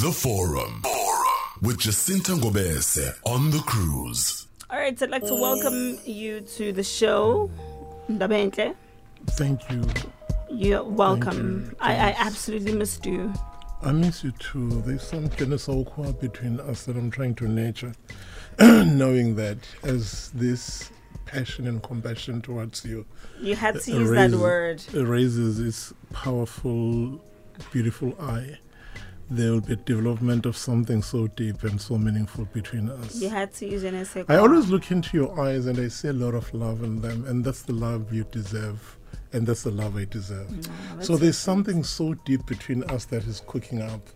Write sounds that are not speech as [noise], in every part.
The Forum. Forum. With Jacinta Ngobese on the cruise. All right, I'd like to welcome you to the show. Ndabentle, Thank you. you're welcome. you. I, I absolutely missed you. I miss you too. There's some kind of je ne sais quoi between us that I'm trying to nurture, [clears throat] knowing that as this passion and compassion towards you You had to uh, use that raises- word. raises its powerful, beautiful eye, there will be a development of something so deep and so meaningful between us. You had to use an essay. I always look into your eyes and I see a lot of love in them, and that's the love you deserve, and that's the love I deserve. so there's something so deep between us that is cooking up,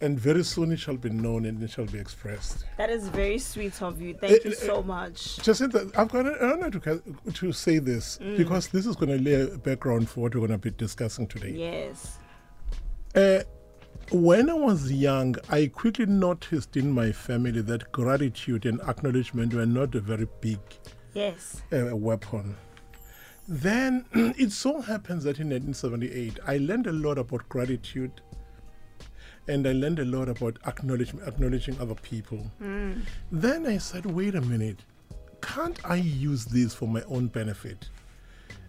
and very soon it shall be known and it shall be expressed. That is very sweet of you. Thank you Eh, eh, so much. Jacinta, I've got an honor to, to say this because this is going to lay a background for what we're going to be discussing today. Yes. Uh, when I was young, I quickly noticed in my family that gratitude and acknowledgement were not a very big Yes. uh, weapon. Then [clears throat] it so happens that in 1978, I learned a lot about gratitude and I learned a lot about acknowledging, acknowledging other people. Then I said, wait a minute, can't I use this for my own benefit?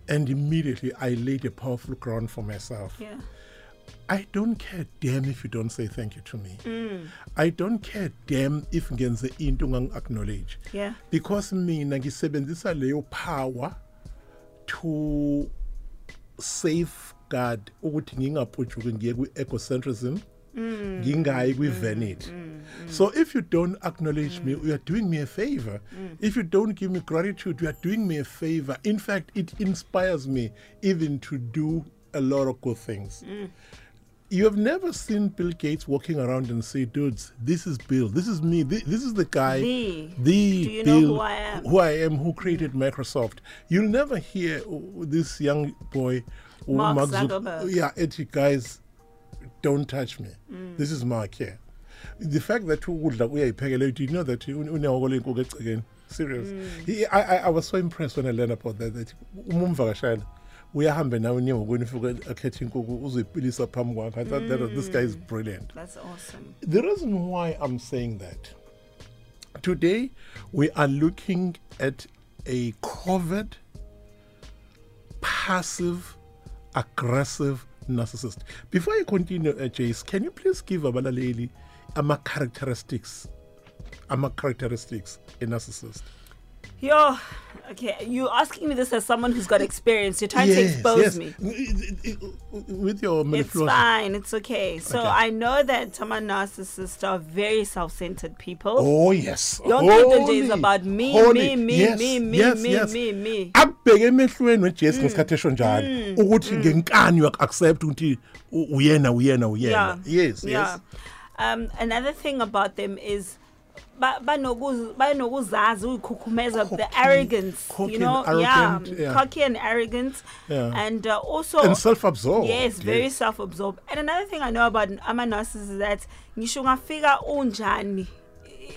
And immediately I laid a powerful ground for myself. Yeah. I don't care damn if you don't say thank you to me. Mm. I don't care damn if ngenze into acknowledge. Yeah. Because mina ngisebenzisa leyo power to safeguard ukuthi ngingaphujuki ngiye kwi-egocentrism mm. ngingayi mm. kwi-vanity. So if you don't acknowledge me you are doing me a favor. If you don't give me gratitude you are doing me a favor. In fact it inspires me even to do a lot of cool things you have never seen Bill Gates walking around and say, "Dudes, this is Bill. This is me. This, this is the guy. The. the Do you know Bill who I am? Who I am? Who created Microsoft? You'll never hear uh, this young boy, uh, Mark Zuck- Zuckerberg. Yeah, it, guys, don't touch me. Mm. This is Mark here. The fact that we would that ukudla uyayiphekela, do you know that un- unehoko lenkukhu egcekeni? Serious. Mm. He, I, I, I was so impressed when I learned about that. That uyahambe nawe niyehokweni ufike akhethe inkukhu uzoyipilisa phambi kwakhe. I thought that this guy is Mm. brilliant. That's awesome. The reason why I'm saying that today we are looking at a covert, passive, aggressive narcissist. Before I continue, uh, Jace, can you please give Abalaleli ama characteristics, ama characteristics a narcissist? Yo, okay. You asking me this as someone who's got experience. You're trying to expose me. With your It's fine. It's okay. So Okay. I know that some narcissists are very self-centered people. Oh yes. Into nje is about me, holy. me, me, Yes, me, me, yes, me, yes. me, me. abheke emehlweni wejesu Mm. ngesikhathi esho njalo ukuthi ngenkani uyaku-accept ukuthi uyena uyena uyena yes yes Um, another thing about them is banokuzazi uyikhukhumeza the Cocky- arrogance cocky you know and yeah, arrogant, yeah. cocky and arrogant Yeah. and uh, also and self-absorbed yes very yes. self-absorbed and another thing i know about ama-narcissists is that ngisho ungafika unjani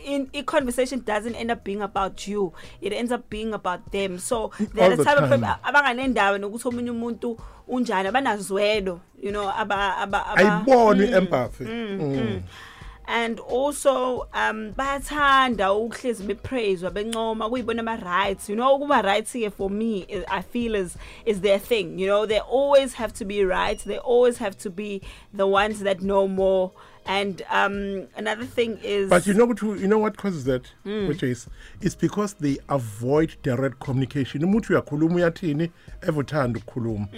in a conversation doesn't end up being about you it ends up being about them so they're All the the type of time. people abanganendaba nokuthi omunye umuntu unjani abanazwelo you know aba aba aba ayibone i-empathy Mm. And also um bayathanda ukuhlezi bepraise bencoma kuyibona ama rights you know ukuba rights here for me i feel is is their thing. You know they always have to be right. They always have to be the ones that know more and um another thing is but you know what you know what causes that Hmm. which is it's because they avoid direct communication. Umuntu uyakhuluma uyathini? Evuthanda ukukhuluma.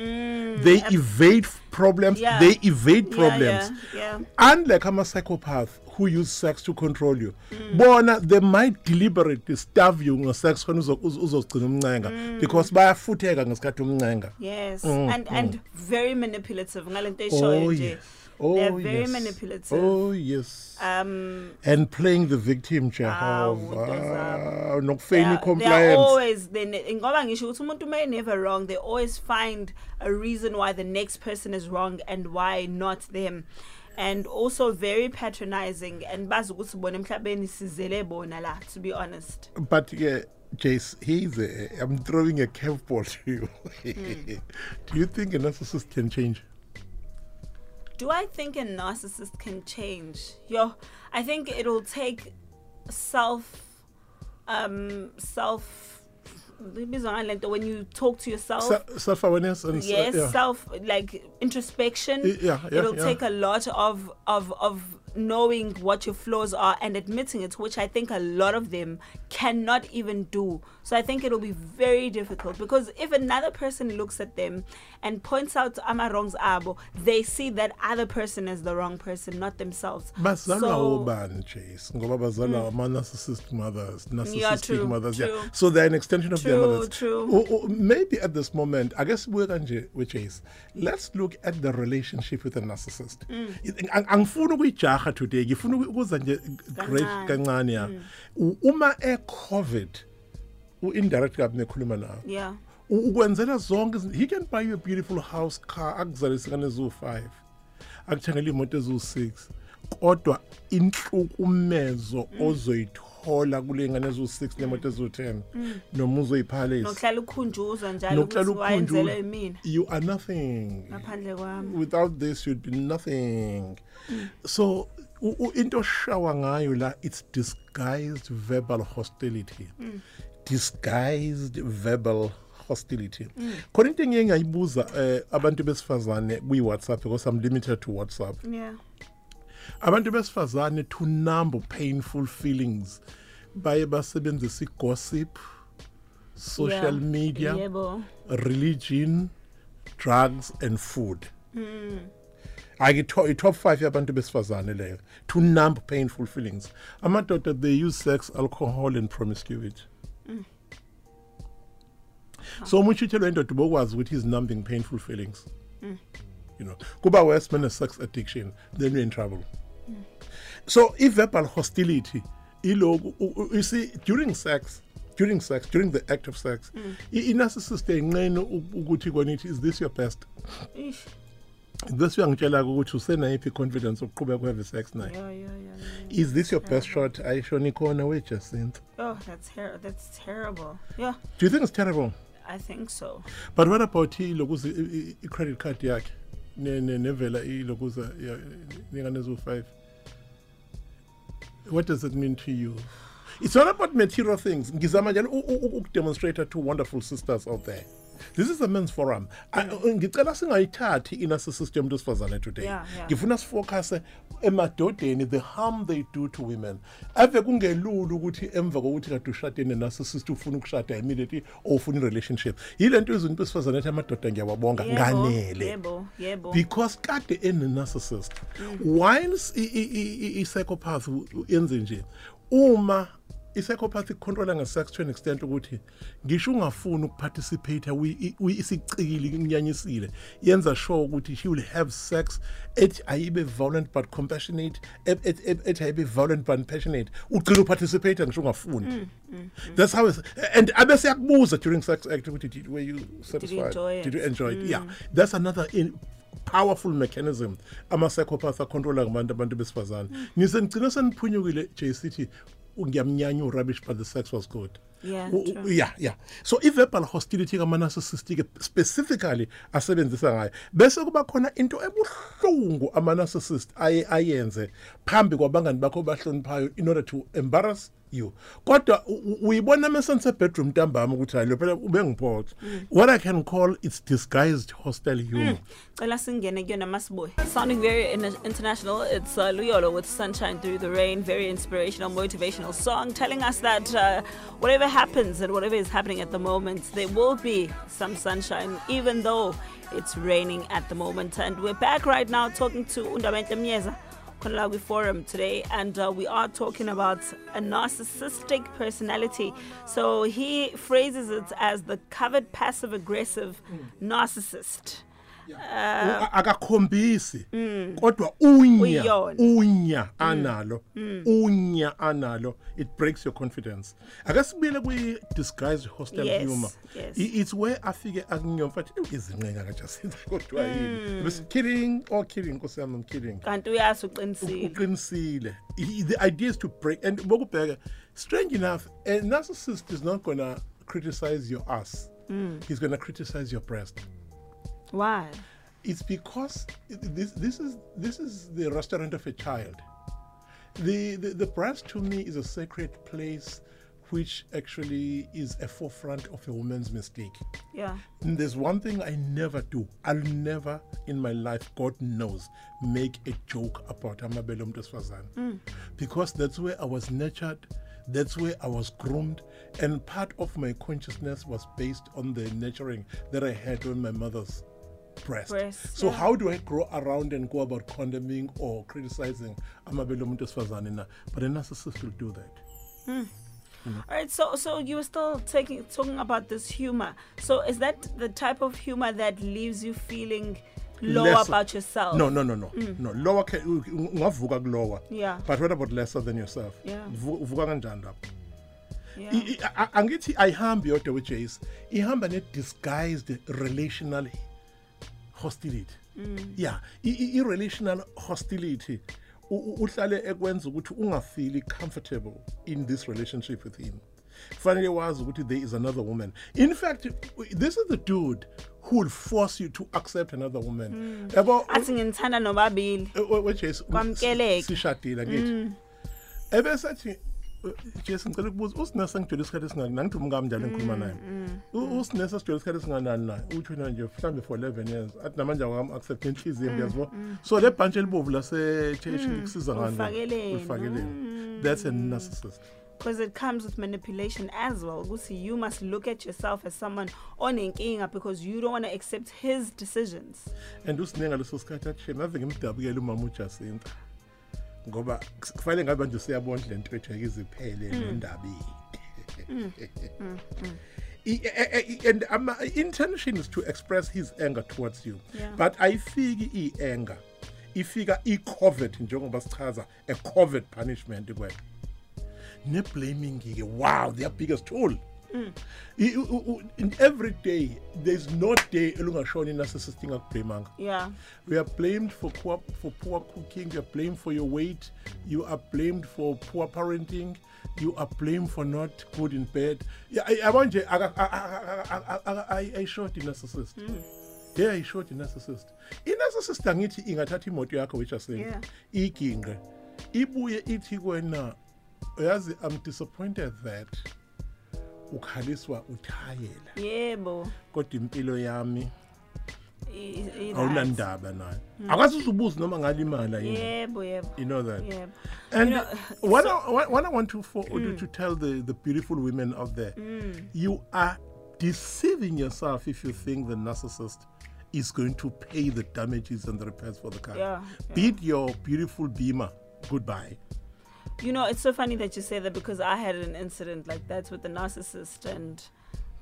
They evade problems Hmm, Yeah. they evade Yeah, problems. yeah, yeah. unlike ama-psychopath who use sex to control you. Bona they might deliberately starve you ngesex khona uzo- uzo- uzogcina umncenga. Because bayafutheka ngesikhathi umncenga. Yes. Mm, and and very manipulative. Ngalento eshoyo oh nje. yes oh they're very yes manipulative oh yes um and playing the victim Hawu, jehova Ntozayo. nokufeyini They are- they compliance always ngoba ngisho ukuthi umuntu may never wrong they always find a reason why the next person is wrong and why not them and also very patronizing and bazi ukuthi bona emhlabeni sizele bona la to be honest but yeah Jace, he's a, I'm throwing a curveball to you. Hmm. [laughs] Do you think a narcissist can change? Do I think a narcissist can change? Yo, I think it'll take self, um, self. when you talk to yourself. Self-awareness and s- yes, yeah. self like introspection. Yeah, yeah, It'll yeah. take a lot of of of knowing what your flaws are and admitting it, which I think a lot of them cannot even do. So I think it'll be very difficult because if another person looks at them and points out ama wrongs abo, they see that other person is the wrong person, not themselves. bazalwa So- obani Jace ngoba bazalwa ama-narcissist mothers narcissistic true, mothers true. yeah so they're an extension of their True, mothers true. O- o- maybe at this moment i guess sibuye kanje with Jace let's look at the relationship with a narcissist Mm. Ukuyijaha today ngifuna uku- ukuza nje great Kancane. ya Mm. Uma e-covid u-indirect kabi nekhuluma nawe Yeah. Ukwenzela zonke he can buy you a beautiful house car akuzalise ngane eziwu-5 akuthengele imoto eziwu-6 kodwa inhlukumezo ozoyithola kule ngane eziwu-6 nemoto eziwu-10 noma uzoyiphalisa. Nokuhlala ukhunjuzwa njalo nokuhlala ukuthi wayenzele ukhunjulwa mina you are nothing. Ngaphandle kwami. without this you'd be nothing. So u- u- into oshawa ngayo la it's disguised verbal hostility. Disguised verbal hostility. Khona into engiye ngayibuza eh, abantu besifazane kwi-whatsapp because i'm limited to whatsapp. Yeah. Abantu besifazane to number painful feelings baye basebenzisa i-gossip social Yeah. media Yebo. religion drugs and food. Mm. Hayi i-top 5 yabantu besifazane leyo to numb painful feelings. Amadoda they use sex alcohol and promiscuity. Mm. So uma utshitshelwe indoda ubokwazi ukuthi he's numbing painful feelings mm. You know kuba worse when a sex addiction then you're in trouble so i-verbal hostility iloku u- u- you see during sex during sex during the act of sex i- i-narcissist yenqene u- ukuthi kona ithi is this your best Ish. this uyangitshela-ke ukuthi usenayiphi i-confidence okuqhubeka kuhave sex naye Yeah, yeah, yeah, is this your best shot I show ayishona ikhona wejacinth Oh, that's ter- that's terrible. Yeah, do you think it's terrible I think so. but what about ilokuze i-credit card yakhe nevela ilokuza eziwu-five what does it mean to you? It's not about material things. Ngizama njalo u- u- u- ukudemonstrate two wonderful sisters out there this is a men's forum. I- ngicela singayithathi i-narcissist yomuntu wesifazane today. Yeah, yeah. ngifuna sifocuse emadodeni the harm they do to women. Ave kungelula ukuthi emva kokuthi kade ushade ne-narcissist ufuna ukushada immediately or ufuna i-relationship. Yile nto izinto besifazane ethi amadoda ngiyawabonga Yebo, nganele. Yebo, yebo. because kade ene-narcissist whilst i- i- i- i- i-psychopath u- u- yenze nje uma i-psychopath icontrola nge-sex to an extent ukuthi ngisho ungafuni ukuparticipate uyi- uyi- isicikile inyanyisile yenza sure ukuthi she will have sex ethi ayibe violent but compassionate e- et- et- ethi ayibe violent but passionate. Ugcina uparticipate ngisho ungafuni. That's how it's, and abe siyakubuza during sex act ukuthi did, were you satisfied? Enjoy it? did you enjoy it? Yeah. That's another in, powerful mechanism. Ama-psychopath acontrola ngabantu abantu besifazane. Ngise ngigcine seniphunyukile jct ngiyamnyanya urubbish but the sex was good. Yeah, U- u- true. yeah yeah. So i-verbal hostility kama-narcissistic specifically asebenzisa ngayo. Bese kuba khona into ebuhlungu ama-narcissist aye ayenze phambi kwabangani bakho bahloniphayo in order to embarrass you kodwa uyibona mesenisebedroom ntambama ukuthi hayi lo phela ubengiphotha what i can call its disguised hostile humor Cela singene kuyona masiboy. Sounding very international, it's uh, Luyolo with Sunshine Through the Rain. Very inspirational, motivational song telling us that uh, whatever happens and whatever is happening at the moment, there will be some sunshine, even though it's raining at the moment. And we're back right now talking to Undamente Mieza. Konlawi Forum today, and uh, we are talking about a narcissistic personality. So he phrases it as the covered passive aggressive narcissist. U- akakhombisi. Kodwa unya Uyona. unya analo unya analo it breaks your confidence. Ake sibuyele kwi-disguised hostile Yes, humor. yes. I- it's where afike akunyomfathi izinqenga kajasinta kodwa yini? Bese kidding or kidding nkosi yami i'm kidding. Kanti uyazi uqinisile. Uqinisile. He- the idea is to break and bokubheka strange enough a narcissist is not gonna criticize your ass. He's gonna criticize your breast. Why it's because this this is this is the restaurant of a child. The, the the breast to me is a sacred place which actually is a forefront of a woman's mistake. Yeah. And there's one thing I never do. I'll never in my life, God knows, make a joke about amabele umuntu wesifazane. Mm. Because that's where I was nurtured, that's where I was groomed, and part of my consciousness was based on the nurturing that I had on my mother's so yeah. how do I grow around and go about condemning or criticizing amabele umuntu wesifazane na? But a narcissist will do that. Hmm. Hmm. All right, so so you were still taking talking about this humor. So is that the type of humor that leaves you feeling lower Lesser- about yourself? No, no, no, no. Hmm. No, lower u- ungavuka kulower. Yeah. But what about lesser than yourself? Yeah. Vu- Uvuka kanjani lapho? I- I- Angithi ayihambi yodwa Jace. Ihamba ne disguised relational hostility. Mm. Yeah, i- i i- relational hostility uhlale ekwenza ukuthi ungafeel comfortable in this relationship with him. Kufanele wazi ukuthi there is another woman. In fact, this is the dude who will force you to accept another woman. Mm. Yabo Athi nginithanda nobabili. Eh, weJesu Kwamukeleke. sishadile ngithi. Mm. Ebese ukubuza usinesa isikhathi nangithi njalo ngikhuluma naye. Usinesa sijwayele isikhathi esinganani naye uthi wena nje mhlambe for 11 years athi namanje inhliziyo ngiyazibona. So le elibovu lase mm, likusiza ngani? Ufakeleni. Mm. That's a narcissist. because it comes with manipulation as well. Ukuthi you must look at yourself as someone onenkinga because you don't want to accept his decisions. and usinenga leso sikhathi athi shame ave ngimdabukele umama uJacinta ngoba kufanele ngabe nje siyabona le nto ejeke iziphele nendaba I- eh, eh, and ama intention is to express his anger towards you. Yeah. but ayifiki i-anger ifika i-covert njengoba sichaza a covert punishment kwena. Ne-blaming ke wow their biggest tool. I- u- u- u- in every day there's no day elungashona i-narcissist ingakublamanga Yeah. we are blamed for poor for poor cooking. You are blamed for your weight. You are blamed for poor parenting. You are blamed for not good in bed. Yeah, I, I want you. I, I, I, I, I, I shot the narcissist. Hmm. Yeah, I shot the narcissist. I-narcissist angithi ingathatha imoto yakho which Yeah. iyiginqe ibuye ithi kwena yazi i'm disappointed that ukhaliswa uthayela. Yebo. kodwa impilo yami awunandaba nayo. Akazi uzubuza noma ngalimala Yebo, yebo. you know that. Yebo. and You know, what, I, what, I want to for, mm. to tell the, the beautiful women out there mm. you are deceiving yourself if you think the narcissist is going to pay the damages and the repairs for the car. Yeah, beat your beautiful beamer goodbye You know, it's so funny that you say that because I had an incident like that with the narcissist, and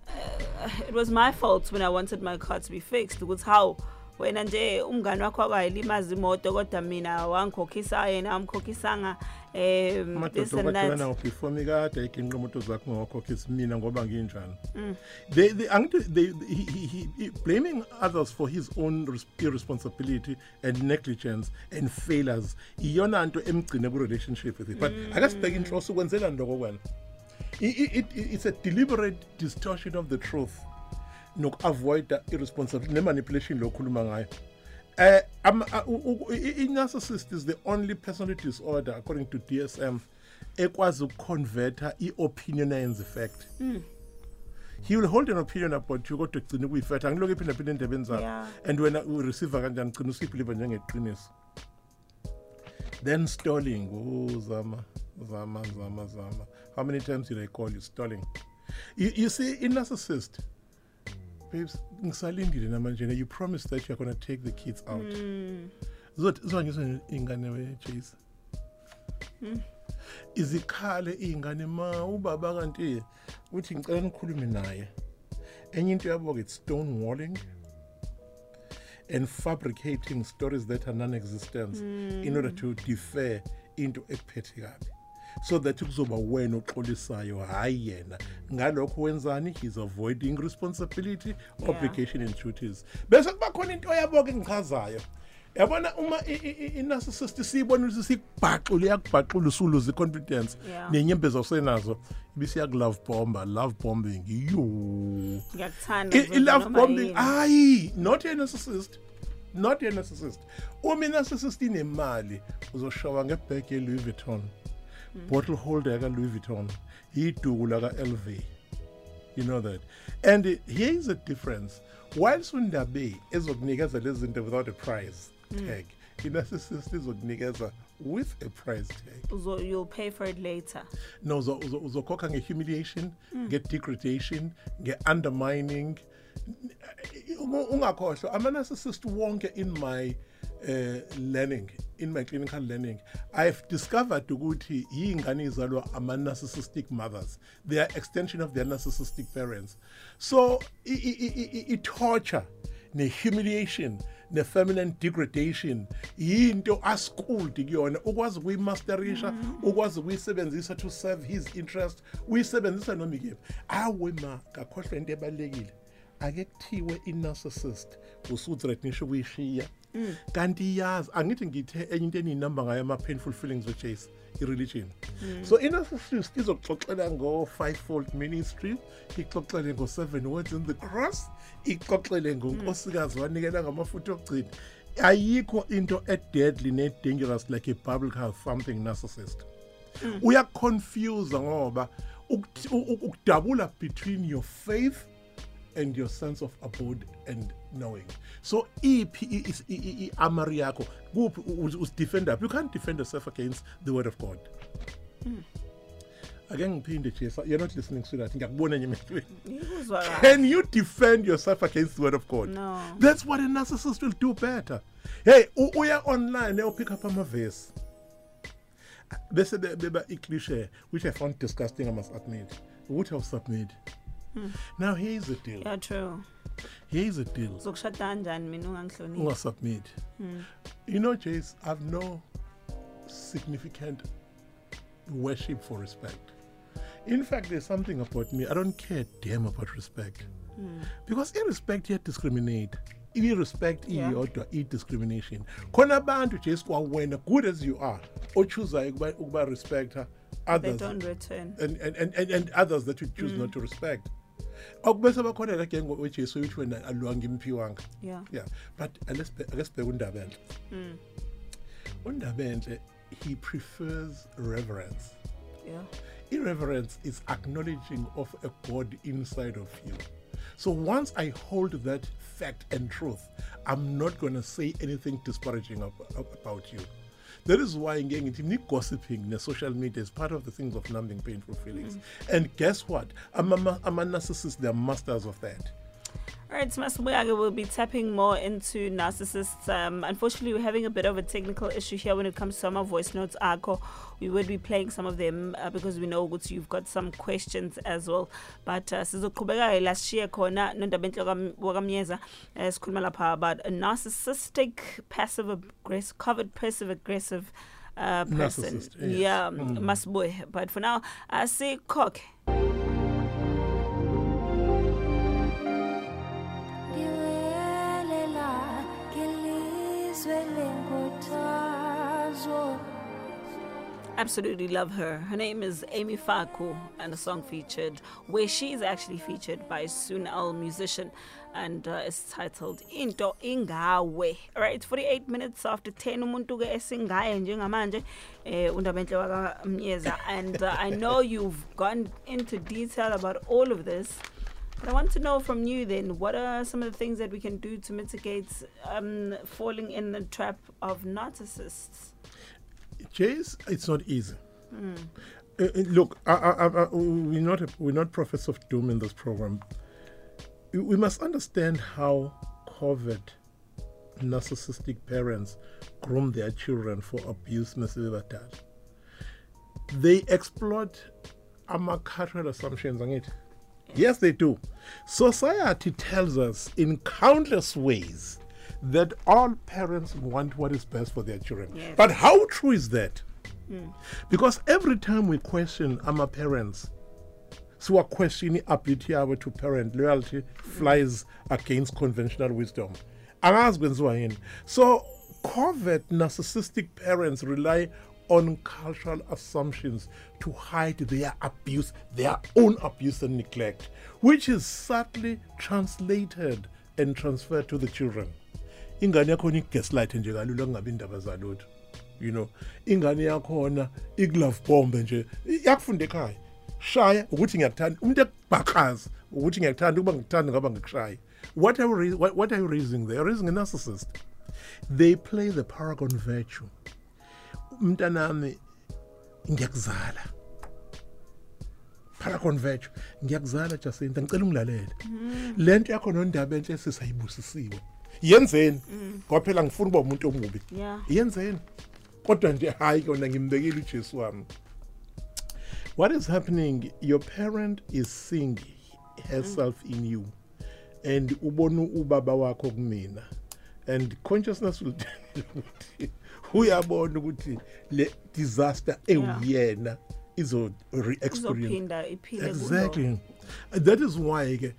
uh, it was my fault when I wanted my car to be fixed. It was how wena nje umngani wakho akayilimaza imoto kodwa mina wangikhokhisa yena amkhokhisa um this amadoda and abahlala that nawo before mikade ayiginqa imoto zakho ngawakhokhisa mina ngoba nginjani. Mm. they, they, angithi they, he, he, he, he, blaming others for his own res- irresponsibility and negligence and failures. Iyona nto emgcine ku-relationship with it but Mm. ake sibheke inhloso ukwenzela ntoko kwena. I- i- it, it's a deliberate distortion of the truth. Noku-avoida irresponsibility ne-manipulation lo okhuluma ngayo. Uh, um, uh, u- u- i- i-narcissist is the only personality disorder according to dsm ekwazi ukuconverta i-opinion eyenza effect. He will hold an opinion about you kodwa kugcine kuyi-fact angilokhu iphindaphinda endebeni zakho. Yeah. and wena ureceive kanjani? Gcina usiyibhiliva njengeqiniso. Then stalling. Oh zama zama zama zama. How many times did i call you stalling? You, you see i-narcissist babes ngisalindile namanje you promised that you're going to take the kids out. Hmm. Zizwangiswa ingane wejase hmm. izikhale iy'ngane ma ubaba kanti uthi ngicela nikhulume naye. Enye into yabo-ke it's stonewalling and fabricating stories that are non-existence hmm. in order to defer into ekuphethe kabi so that kuzoba wena oxolisayo hhayi yena. Ngalokho wenzani? He's avoiding responsibility obligation and duties. Bese kuba khona into yabo-ke engichazayo. Yabona uma i- i- i- i-narcissist siyibona ukuthi sikubhaqule iyakubhaqula usuluze i-confidence Yeah. nenyembezi awusenazo ibisiyakulove bomba. Love bombing yo ngiyakuthanda I- ngizoza i-love noma bombing yini. hayi not a narcissist. Not a narcissist. Uma i-narcissist inemali uzoshowa ngebheg ye-louis vuitton. Bottle holder yaka-louis vuitton iduku laka-lv you know that. And uh, here is a difference. Whilst undabe ezokunikeza lezi zinto without a price tag i-narcissist izokunikeza with a price tag. So you'll pay for it later. no uzo- uzo- uzokhokha nge-humiliation nge-degradation nge-undermining. Unga- ungakhohlwa ama-narcissist wonke in my uh, learning in my clinical learning i've discovered ukuthi yiy'ngane izalwa ama-narcissistic mothers. They are extension of their narcissistic parents. So i-torture ne-humiliation ne-feminine degradation yinto aschooled kuyona. Ukwazi ukuyimasterisha mm. ukwazi ukuyisebenzisa to serve his interest uyisebenzisa noma ikephi. Awe ma kakhohlwa into ebalulekile. Ake kuthiwe i-narcissist usuthreatnisha ukuyishiya kanti yazi angithi ngithe enye into eniyinamba ngayo ama-painful feelings which i-religion. So i-narcissist izokuxoxela ngo-five-fold ministry ixoxele ngo-seven words in the cross ixoxele ngonkosikazi wanikela ngamafutha okugcina. Ayikho into e-deadly ne-dangerous like a biblical something narcissist. Uyakuconfuse ngoba ukuth- u- u- ukudabula between your faith and your sense of abode and knowing so iphi i- is- i- i- i-armor yakho kuphi u- usidefend up you can't defend yourself against the word of god ake ngiphinde jesa you're not listening sweetheart ngiyakubona enye emehlweni Ikuzwa kahle. can you defend yourself against the word of god No. that's what a narcissist will do better hey u- uya online upick up amavesi bese be- beba icliche which i found disgusting i must admit ukuthi awusubmit Hmm. now here is the deal. Yeah, true. here is the deal. Uzokushada kanjani mina ungangihloniphi? ungasubmit hmm. you know jace i've no significant worship for respect. In fact there's something about me i don't care damn about respect. Hmm. Because irrespect iyadiscriminate i-respect Yeah. iyodwa i-discrimination. Khona abantu jace kwawena good as you are ochuzayo ukuba- respecta They others. They don't return. and, and, and, and, and others that you choose not to respect akubese bakhona la gang wejesu uyithi wena aluwanga imphiwanga Yeah. yeah but ake sibheke undaba enhle hmm. undaba enhle he prefers reverence. Yeah. irreverence is acknowledging of a god inside of you. So once i hold that fact and truth i'm not going to say anything disparaging ab- about you that is why ngeke ngithi ni-gossiping ne-social media is part of the things of numbing painful feelings. Mm. And guess what? I'm a narcissist. they're masters of that All right, will be tapping more into narcissists. Um, unfortunately, we're having a bit of a technical issue here when it comes to some vice notes. Arco, we would be playing some of them uh, because we know that you've got some questions as well. But uh, sizoqhubeka last year khona nondaba enhle wakam- wakamyeza eh, sikhuluma lapha about a narcissistic passive aggressive covered passive aggressive uh, person. Yes. Yeah, Masibuye. But for now, I see Cock. Absolutely love her. Her name is Amy Faku, and the song featured where she's actually featured by Sun-El musician, and uh, it's titled Into Ingawe. It's 48 minutes after 10 umuntu esingaye njengamanje eh undaba enhle wakamyeza and uh, I know you've gone into detail about all of this. But I want to know from you then, what are some of the things that we can do to mitigate um, falling in the trap of narcissists? Jace, it's not easy. Uh, uh, look, I, I, I, we're not a, we're not prophets of doom in this program. We- must understand how covert narcissistic parents groom their children for abuse. Masibe They exploit our cultural assumptions on it. Yes, they do. Society tells us in countless ways that all parents want what is best for their children. Yes. But how true is that? Because every time we question our parents, so we're questioning ability yabo to parent loyalty flies against conventional wisdom. Angazi kwenziwa yini. So covert narcissistic parents rely on cultural assumptions to hide their abuse, their own abuse and neglect, which is subtly translated and transferred to the children. Ingane yakhona igaslight nje kalula kungabi indaba zalutho. You know ingane yakhona iglove bomb nje yakufunda ekhaya. Shaya ukuthi ngiyakuthanda umuntu ekubhakaza ukuthi ngiyakuthanda ukuba ngikuthanda ngaba ngikushaya. What are you rais- what, what are you raising there? You're raising a narcissist. They play the paragon virtue. Umntanami ngiyakuzala. Paragon virtue ngiyakuzala Jacinta ngicela ungilalele. Lento yakho nondaba enhle sisayibusisiwe yenzeni? Ngoba phela ngifuna ukuba umuntu omubi. Yeah. yenzeni? Kodwa nje hayi kona ngimbekile uJesu wami. What is happening? Your parent is seeing herself in you and ubona ubaba wakho kumina and consciousness will [laughs] tell you ukuthi uyabona ukuthi le disaster ewuyena. izo re-experience izophinda iphile kulo. exactly. That is why ke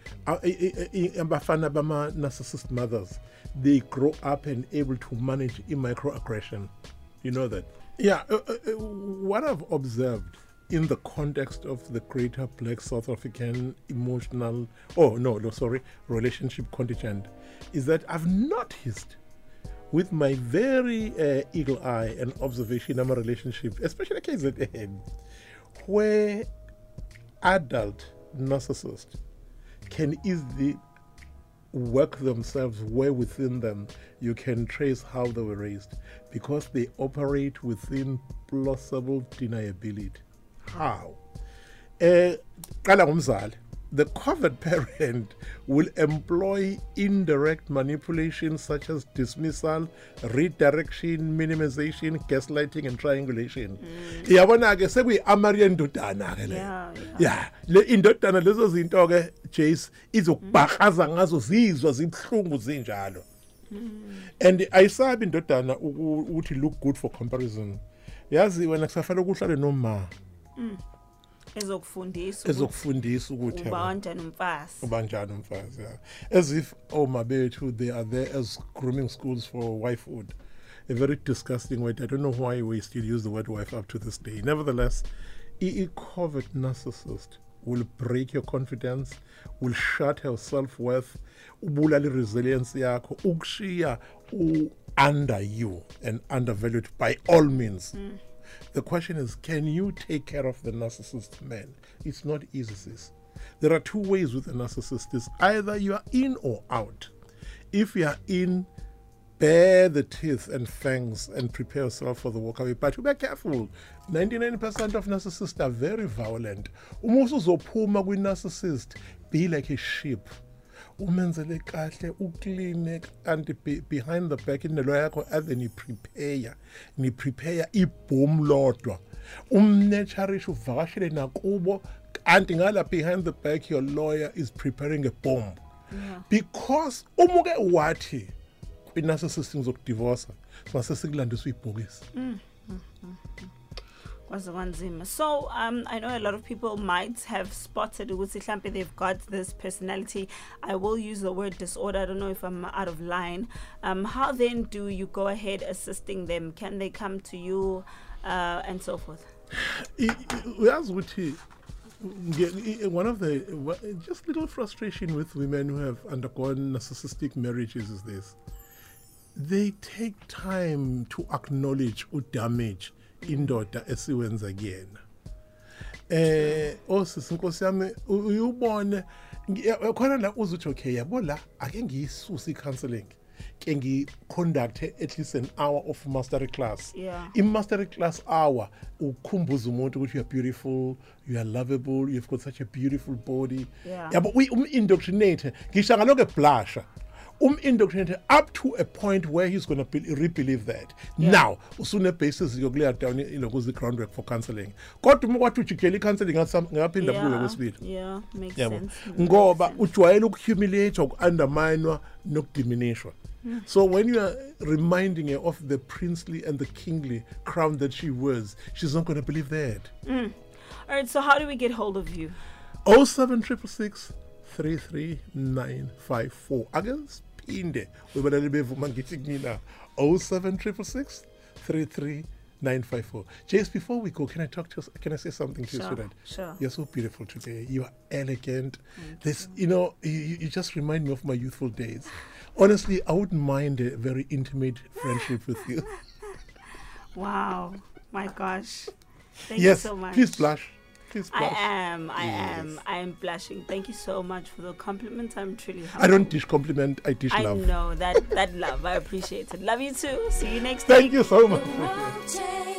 abafana bama narcissist mothers they grow up and able to manage microaggression you know that? Yeah uh, uh, uh, what i've observed in the context of the greater black south african emotional oh no no sorry relationship contingent is that i've noticed with my very uh, eagle eye and observation of my relationship, especially KZN, where adult narcissists can easily work themselves where within them you can trace how they were raised because they operate within plausible deniability. How? Eh, the covert [laughs] parent will employ indirect manipulation such as dismissal redirection minimization gaslighting and triangulation. Mm. Iyabona ke sekuyi-amari yendodana ke le. Yeah, le indodana lezo zinto ke jace izokubhahaza mm. ngazo zizwa zibuhlungu zinjalo. Mm. And ayisabi indodana uku- ukuthi look good for comparison. Yazi wena kusafanele ukuhlale noma ezokufundisa ezokufundisa ukuthi uba kanjani umfazi ubanjani umfazi yeah. as if oh, oma bethu they are there as grooming schools for wifehood. A very disgusting word. I don't know why we still use the word wife up to this day. Nevertheless a covert narcissist will break your confidence will shut her self-worth ubulala i-resilience yakho ukushiya u-under you and undervalued by all means mm. The question is can you take care of the narcissist man? It's not easy sis. There are two ways with a narcissist. Is either you are in or out. If you are in bare the teeth and fangs and prepare yourself for the walkaway. But be careful. 99% of narcissists are very violent. Uma usuzophuma kwi-narcissist be like a sheep umenzele kahle ukline kanti be- behind the back inelo yakho ave niprepare niprepare ibhomu lodwa. Umnetsharish uvakashele nakubo kanti ngala behind the back your lawyer is preparing a bomb. Because uma uke wathi kwi-narcissist ngizokudivorsa singase sikulandisa uyibhokisi kwaze kwanzima so um i know a lot of people might have spotted ukuthi mhlambe they've got this personality. I will use the word disorder. I don't know if i'm out of line. Um how then do you go ahead assisting them? Can they come to you uh, and so forth? One of the just little frustration with women who have undergone narcissistic marriages is this. They take time to acknowledge udamage indoda esiwenza kuyena eh osisi inkosi yami u- uyubone ngi- khona la uze uthi okay yabo la ake ngiyisuse i-counseling ke ngi-conduct at least an hour of mastery class Yeah. i-mastery class hour ukhumbuza umuntu ukuthi you are beautiful you are lovable you've got such a beautiful body Yeah. yabo uyi- um-indoctrinate ngisho ngalokho eblusha um-indoctrinate up to a point where he's going to be- re-believe that. Yeah. now usune-basis yokuleya down ilokuza i-groundwork for counseling. Kodwa uma kwathi ujikela i-counseling ngaphinda kubuye kwesibili. Yeah makes yabo. sense. Ngoba ujwayele ukuhumiliate uku-underminwa nokudiminishwa. Hmm. So when you are reminding her of the princely and the kingly crown that she wears she's not going to believe that. Hmm. All right so how do we get hold of you? 07666 33954 ake siphinde webalali bevuma ngithi kumina 07666 33954 Jace before we go can I talk to you can I say something to you Sure, sure. you're so beautiful today you are elegant this you know you, you you just remind me of my youthful days Honestly, I wouldn't mind a very intimate friendship with you. [laughs] Wow. My gosh. Thank yes, you so much. please blush. Please I am. I Yes. am. I am blushing. Thank you so much for the compliment. I'm truly I don't humbled. dish compliment, I dish I love. know that that love. I appreciate it. Love you too. See you next time. Thank week. you so much. Won't take